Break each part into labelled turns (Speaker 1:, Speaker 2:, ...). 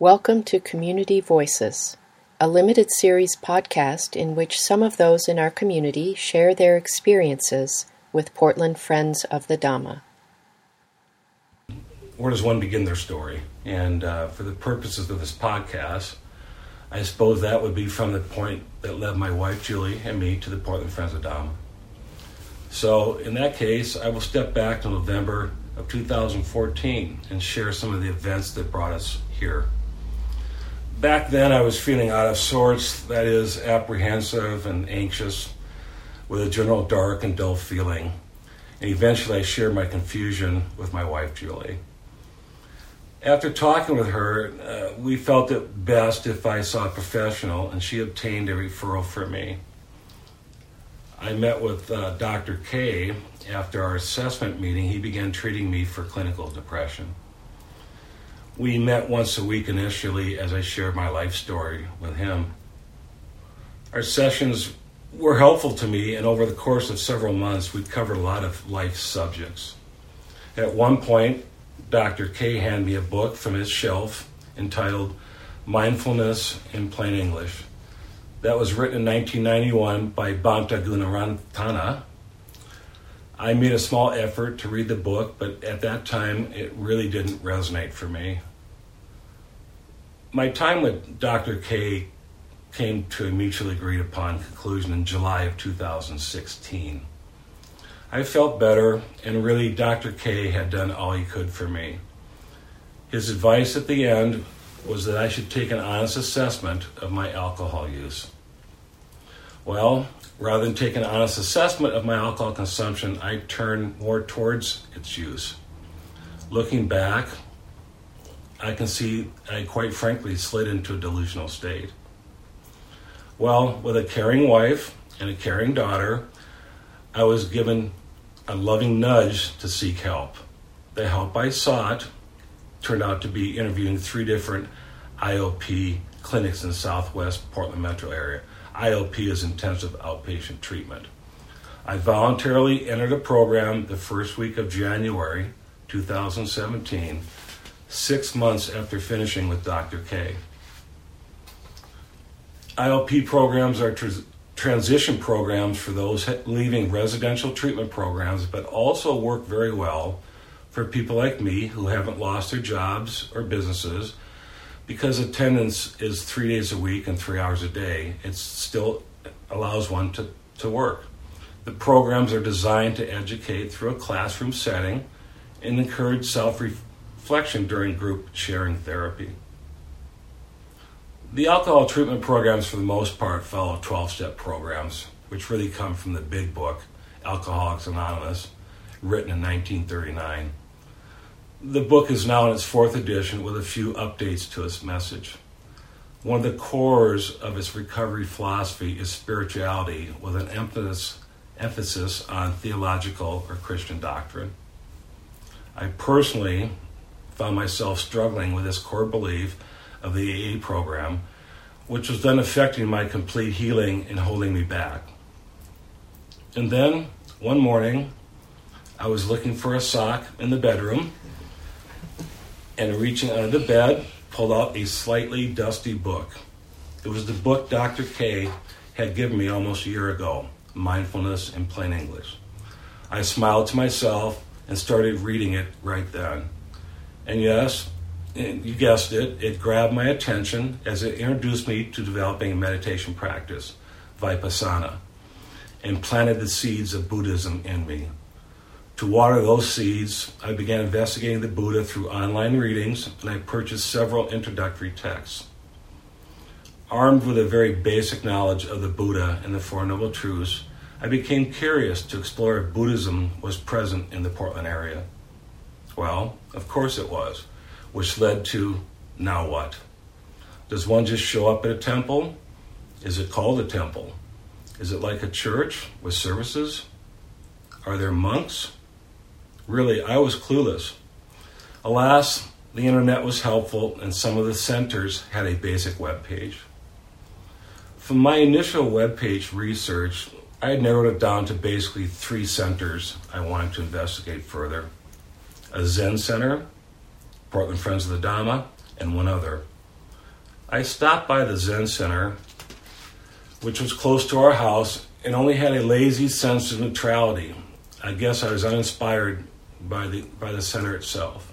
Speaker 1: Welcome to Community Voices, a limited series podcast in which some of those in our community share their experiences with Portland Friends of the Dhamma.
Speaker 2: Where does one begin their story? And uh, for the purposes of this podcast, I suppose that would be from the point that led my wife Julie and me to the Portland Friends of Dhamma. So, in that case, I will step back to November of 2014 and share some of the events that brought us here back then I was feeling out of sorts, that is, apprehensive and anxious, with a general dark and dull feeling. And eventually I shared my confusion with my wife, Julie. After talking with her, uh, we felt it best if I saw a professional, and she obtained a referral for me. I met with uh, Dr. K after our assessment meeting. He began treating me for clinical depression we met once a week initially as I shared my life story with him. Our sessions were helpful to me, and over the course of several months, we covered a lot of life subjects. At one point, Dr. K handed me a book from his shelf entitled Mindfulness in Plain English. That was written in 1991 by Bhante Gunaratana. I made a small effort to read the book, but at that time it really didn't resonate for me my time with Dr. K came to a mutually agreed upon conclusion in July of 2016. I felt better, and really, Dr. K had done all he could for me. His advice at the end was that I should take an honest assessment of my alcohol use. Well, rather than take an honest assessment of my alcohol consumption, I turned more towards its use. Looking back, I can see I quite frankly slid into a delusional state. Well, with a caring wife and a caring daughter, I was given a loving nudge to seek help. The help I sought turned out to be interviewing three different IOP clinics in Southwest Portland metro area. IOP is intensive outpatient treatment. I voluntarily entered a program the first week of January 2017 six months after finishing with Dr. K. IOP programs are tr- transition programs for those leaving residential treatment programs, but also work very well for people like me who haven't lost their jobs or businesses because attendance is three days a week and three hours a day. It still allows one to, to work. The programs are designed to educate through a classroom setting and encourage self reflection during group sharing therapy. The alcohol treatment programs, for the most part, follow 12 step programs, which really come from the big book, Alcoholics Anonymous, written in 1939. The book is now in its fourth edition with a few updates to its message. One of the cores of its recovery philosophy is spirituality with an emphasis, emphasis on theological or Christian doctrine. I personally found myself struggling with this core belief of the AA program, which was then affecting my complete healing and holding me back. And then one morning, I was looking for a sock in the bedroom and reaching under the bed, pulled out a slightly dusty book. It was the book Dr. K had given me almost a year ago Mindfulness in Plain English. I smiled to myself and started reading it right then. And yes, you guessed it, it grabbed my attention as it introduced me to developing a meditation practice, Vipassana, and planted the seeds of Buddhism in me. To water those seeds, I began investigating the Buddha through online readings, and I purchased several introductory texts. Armed with a very basic knowledge of the Buddha and the Four Noble Truths, I became curious to explore if Buddhism was present in the Portland area. Well, of course it was, which led to now what? Does one just show up at a temple? Is it called a temple? Is it like a church with services? Are there monks? Really, I was clueless. Alas, the internet was helpful, and some of the centers had a basic web page. From my initial web page research, I had narrowed it down to basically three centers I wanted to investigate further a Zen Center, Portland Friends of the Dhamma, and one other. I stopped by the Zen Center, which was close to our house and only had a lazy sense of neutrality. I guess I was uninspired by the, by the center itself.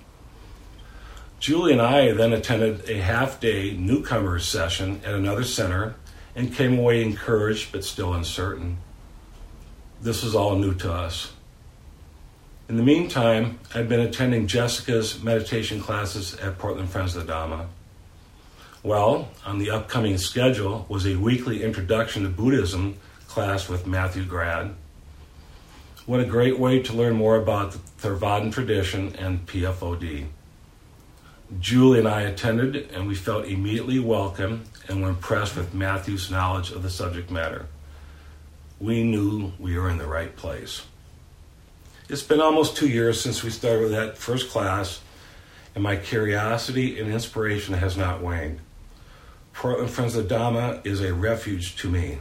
Speaker 2: Julie and I then attended a half day newcomers session at another center and came away encouraged but still uncertain. This was all new to us. In the meantime, I'd been attending Jessica's meditation classes at Portland Friends of the Dhamma. Well, on the upcoming schedule was a weekly introduction to Buddhism class with Matthew Grad. What a great way to learn more about the Theravadan tradition and PFOD. Julie and I attended, and we felt immediately welcome and were impressed with Matthew's knowledge of the subject matter. We knew we were in the right place. It's been almost two years since we started that first class, and my curiosity and inspiration has not waned. Portland Friends of the Dhamma is a refuge to me.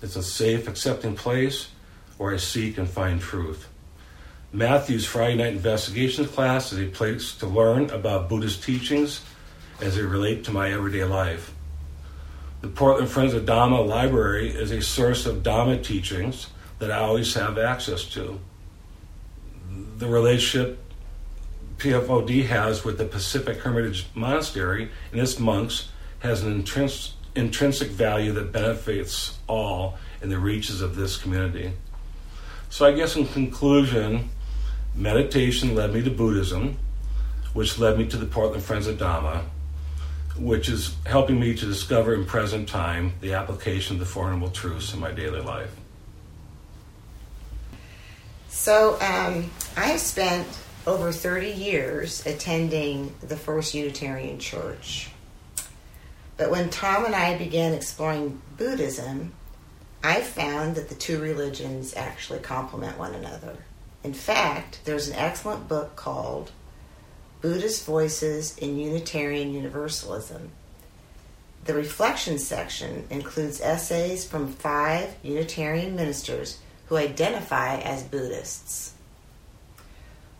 Speaker 2: It's a safe, accepting place where I seek and find truth. Matthew's Friday Night Investigations class is a place to learn about Buddhist teachings as they relate to my everyday life. The Portland Friends of Dhamma Library is a source of Dhamma teachings that I always have access to the relationship PFOD has with the Pacific Hermitage Monastery and its monks has an intrins- intrinsic value that benefits all in the reaches of this community. So, I guess in conclusion, meditation led me to Buddhism, which led me to the Portland Friends of Dhamma, which is helping me to discover in present time the application of the Four Noble Truths in my daily life.
Speaker 3: So um, I've spent over 30 years attending the First Unitarian Church. But when Tom and I began exploring Buddhism, I found that the two religions actually complement one another. In fact, there's an excellent book called Buddhist Voices in Unitarian Universalism. The reflection section includes essays from five Unitarian ministers who identify as Buddhists.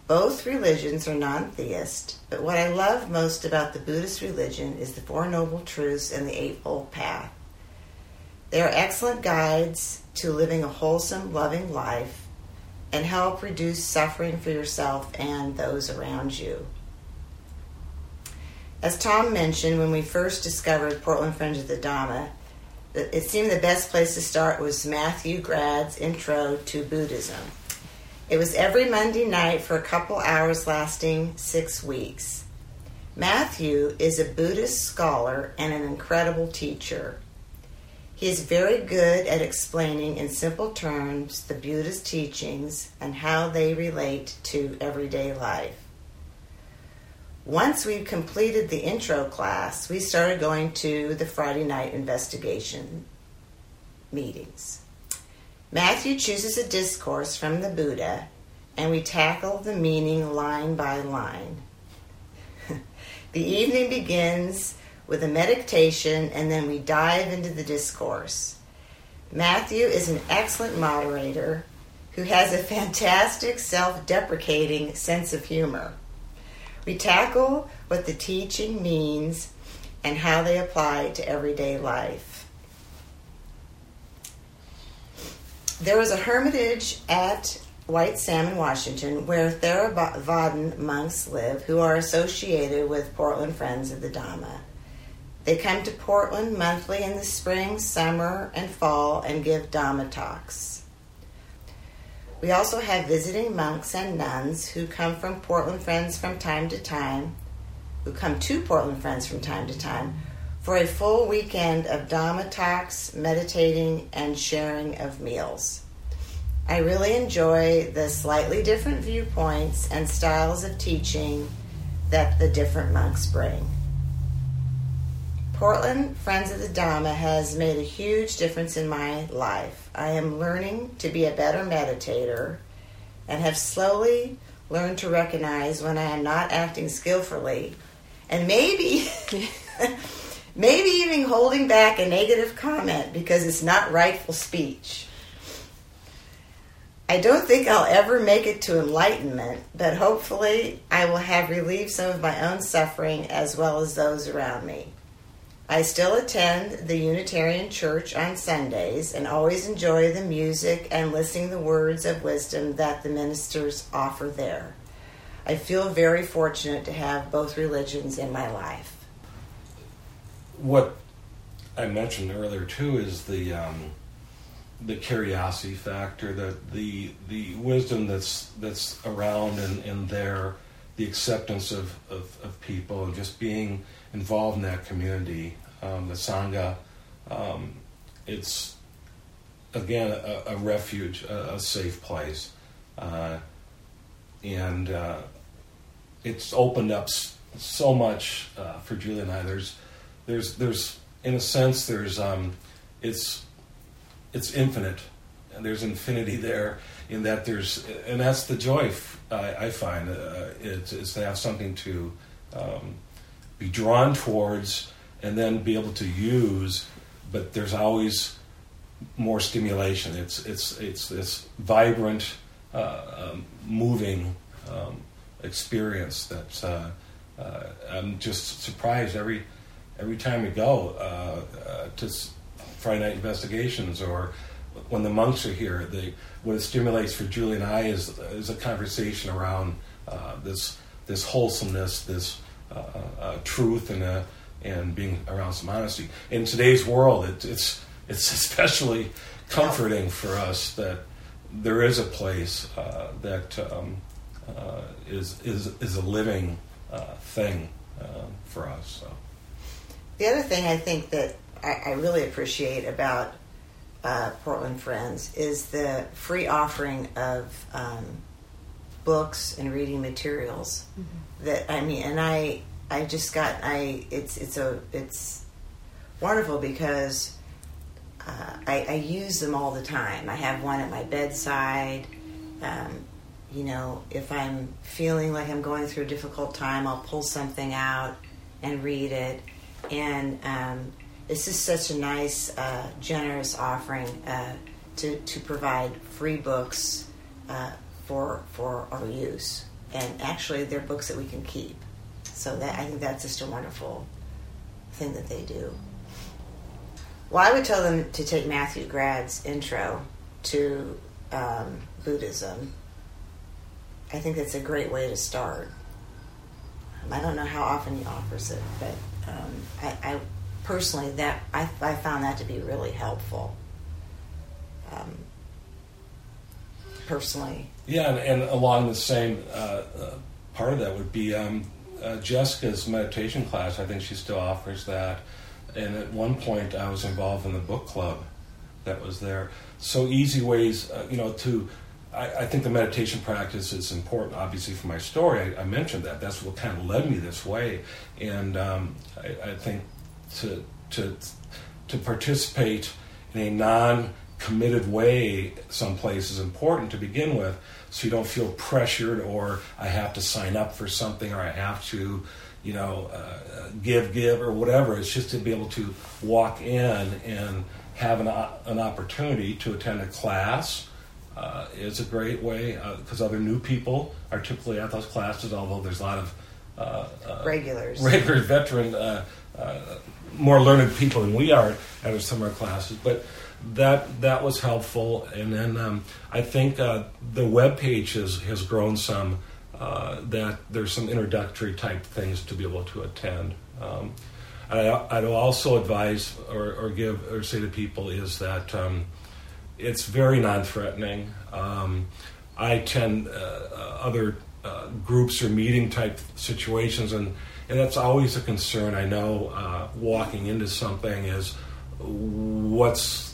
Speaker 3: Both religions are non theist, but what I love most about the Buddhist religion is the Four Noble Truths and the Eightfold Path. They are excellent guides to living a wholesome, loving life and help reduce suffering for yourself and those around you. As Tom mentioned, when we first discovered Portland Friends of the Dhamma, it seemed the best place to start was Matthew Grad's Intro to Buddhism. It was every Monday night for a couple hours lasting six weeks. Matthew is a Buddhist scholar and an incredible teacher. He is very good at explaining in simple terms the Buddhist teachings and how they relate to everyday life. Once we completed the intro class, we started going to the Friday night investigation meetings. Matthew chooses a discourse from the Buddha, and we tackle the meaning line by line. the evening begins with a meditation, and then we dive into the discourse. Matthew is an excellent moderator who has a fantastic self deprecating sense of humor. We tackle what the teaching means and how they apply to everyday life. There is a hermitage at White Salmon, Washington, where Theravadan monks live who are associated with Portland Friends of the Dhamma. They come to Portland monthly in the spring, summer, and fall and give Dhamma talks. We also have visiting monks and nuns who come from Portland Friends from time to time, who come to Portland Friends from time to time for a full weekend of Dhamma talks, meditating, and sharing of meals. I really enjoy the slightly different viewpoints and styles of teaching that the different monks bring. Portland Friends of the Dhamma has made a huge difference in my life. I am learning to be a better meditator and have slowly learned to recognize when I am not acting skillfully and maybe maybe even holding back a negative comment because it's not rightful speech. I don't think I'll ever make it to enlightenment, but hopefully I will have relieved some of my own suffering as well as those around me. I still attend the Unitarian Church on Sundays and always enjoy the music and listening the words of wisdom that the ministers offer there. I feel very fortunate to have both religions in my life.
Speaker 2: What I mentioned earlier too is the um, the curiosity factor, that the the wisdom that's that's around and, and there, the acceptance of, of, of people and just being involved in that community. Um, the sangha, um, it's again a, a refuge, a, a, safe place, uh, and uh, it's opened up so much uh, for Julie and I. There's there's there's in a sense there's um, it's it's infinite there's infinity there in that there's and that's the joy I, I find uh, is, is, to have something to um, be drawn towards and then be able to use but there's always more stimulation it's it's it's this vibrant uh, um, moving um, experience that uh, uh, I'm just surprised every every time we go uh, uh, to Friday night investigations or when the monks are here. What it stimulates for Julie and I is is a conversation around uh, this this wholesomeness, this truth, and and being around some honesty. In today's world, it, it's it's especially comforting for us that there is a place uh, that um, uh, is is is a living uh, thing uh, for us. So.
Speaker 3: The other thing I think that I, I really appreciate about uh, Portland Friends is the free offering of um, books and reading materials. Mm-hmm. That I mean, and I I just got I it's it's a it's wonderful because. Uh, I, I, use them all the time. I have one at my bedside. Um, you know, if I'm feeling like I'm going through a difficult time, I'll pull something out and read it. And um, this is such a nice, uh, generous offering uh, to, to provide free books uh, for, for our use. And actually, they're books that we can keep. So that I think that's just a wonderful thing that they do. Well, I would tell them to take Matthew Grad's intro to um, Buddhism I think that's a great way to start. I don't know how often he offers it, but um, I, I, personally that I, I, found that to be really helpful. Um, personally.
Speaker 2: Yeah, and, and, along the same uh, uh, part of that would be um, uh, Jessica's meditation class. I think she still offers that. And at one point, I was involved in the book club that was there. So easy ways, uh, you know, to I, I, think the meditation practice is important, obviously, for my story. I, I, mentioned that. That's what kind of led me this way. And um, I, I, think to, to, to participate in a non committed way someplace is important to begin with so you don't feel pressured or I have to sign up for something or I have to, you know, uh, give, give, or whatever. It's just to be able to walk in and have an, an opportunity to attend a class uh, is a great way because uh, other new people are typically at those classes, although there's a lot of
Speaker 3: uh, uh regulars,
Speaker 2: regular veteran, uh, uh, more learned people than we are at some of our classes. But that that was helpful, and then um, I think the web page has has grown some. that there's some introductory type things to be able to attend. Um, I, I'd also advise or, or, give or say to people is that um, it's very non-threatening. Um, I tend uh, uh, other uh, groups or meeting type situations, and and that's always a concern. I know uh, walking into something is what's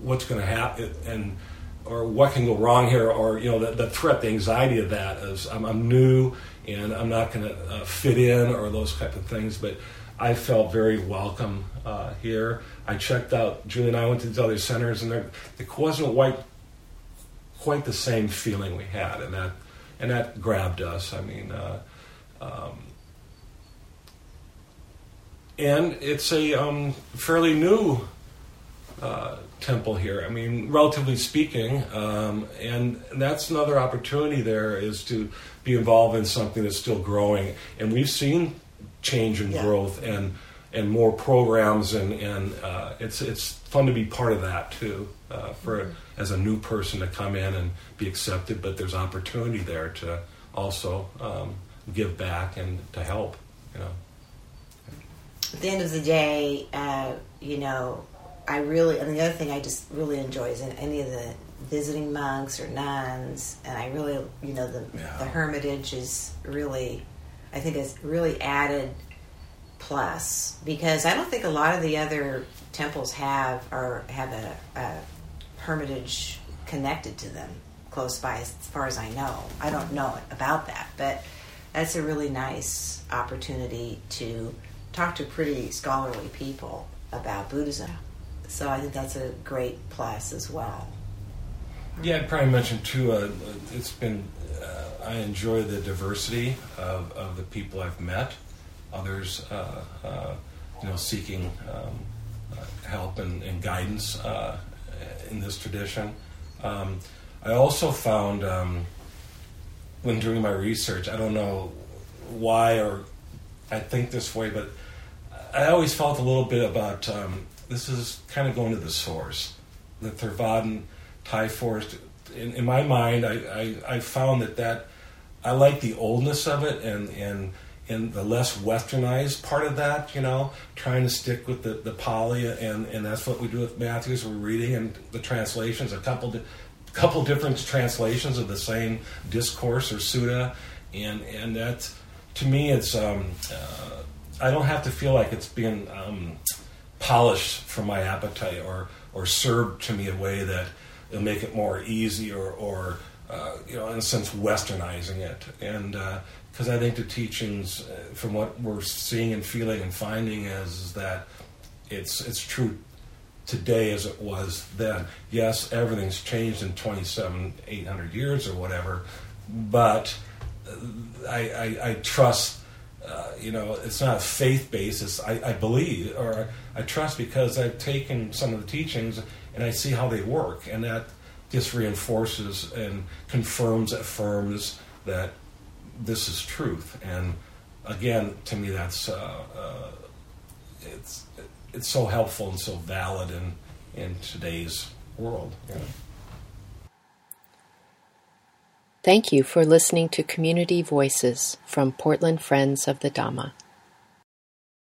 Speaker 2: what's going to happen and or what can go wrong here, or you know the, the threat, the anxiety of that is I'm, I'm new and I'm not going to uh, fit in or those type of things, but I felt very welcome uh, here. I checked out. Julie and I went to these other centers, and there it wasn't quite quite the same feeling we had, and that and that grabbed us. I mean, uh, um, and it's a um, fairly new uh, temple here. I mean, relatively speaking, um, and that's another opportunity. There is to be involved in something that's still growing, and we've seen change and yeah. growth and and more programs, and and uh, it's it's fun to be part of that too. Uh, for mm-hmm. as a new person to come in and be accepted, but there's opportunity there to also um, give back and to help. You know.
Speaker 3: At the end of the day, uh, you know, I really, and the other thing I just really enjoy is in any of the visiting monks or nuns, and I really, you know, the, yeah. the hermitage is really, I think, it's really added plus because I don't think a lot of the other temples have or have a, a hermitage connected to them close by, as far as I know. I don't know about that, but that's a really nice opportunity to talk to pretty scholarly people about Buddhism. So I think that's a great plus as well.
Speaker 2: Yeah, I'd probably mention too. Uh, it's been uh, I enjoy the diversity of, of the people I've met. Others, uh, uh you know, seeking um, uh, help and, and guidance uh, in this tradition. Um, I also found um, when doing my research, I don't know why or I think this way, but I always felt a little bit about um, this is kind of going to the source. The Theravadan Thai forest, in, in my mind, I, I, I, found that that I like the oldness of it and and and the less westernized part of that. You know, trying to stick with the the Pali and and that's what we do with Matthews. We're reading and the translations, a couple. Di- couple different translations of the same discourse or sutta, and and that to me it's um, uh, I don't have to feel like it's being um, polished for my appetite or or served to me a way that will make it more easy or or uh, you know in a sense westernizing it and because uh, I think the teachings uh, from what we're seeing and feeling and finding is, is that it's it's true today as it was then. Yes, everything's changed in 27, 800 years or whatever, but I, I, I trust uh, you know, it's not a faith basis. I, I believe or I, I, trust because I've taken some of the teachings and I see how they work, and that just reinforces and confirms, affirms that this is truth. And again, to me, that's uh, uh, it's it's so helpful and so valid in in today's world. Yeah.
Speaker 1: Thank you for listening to Community Voices from Portland Friends of the Dhamma.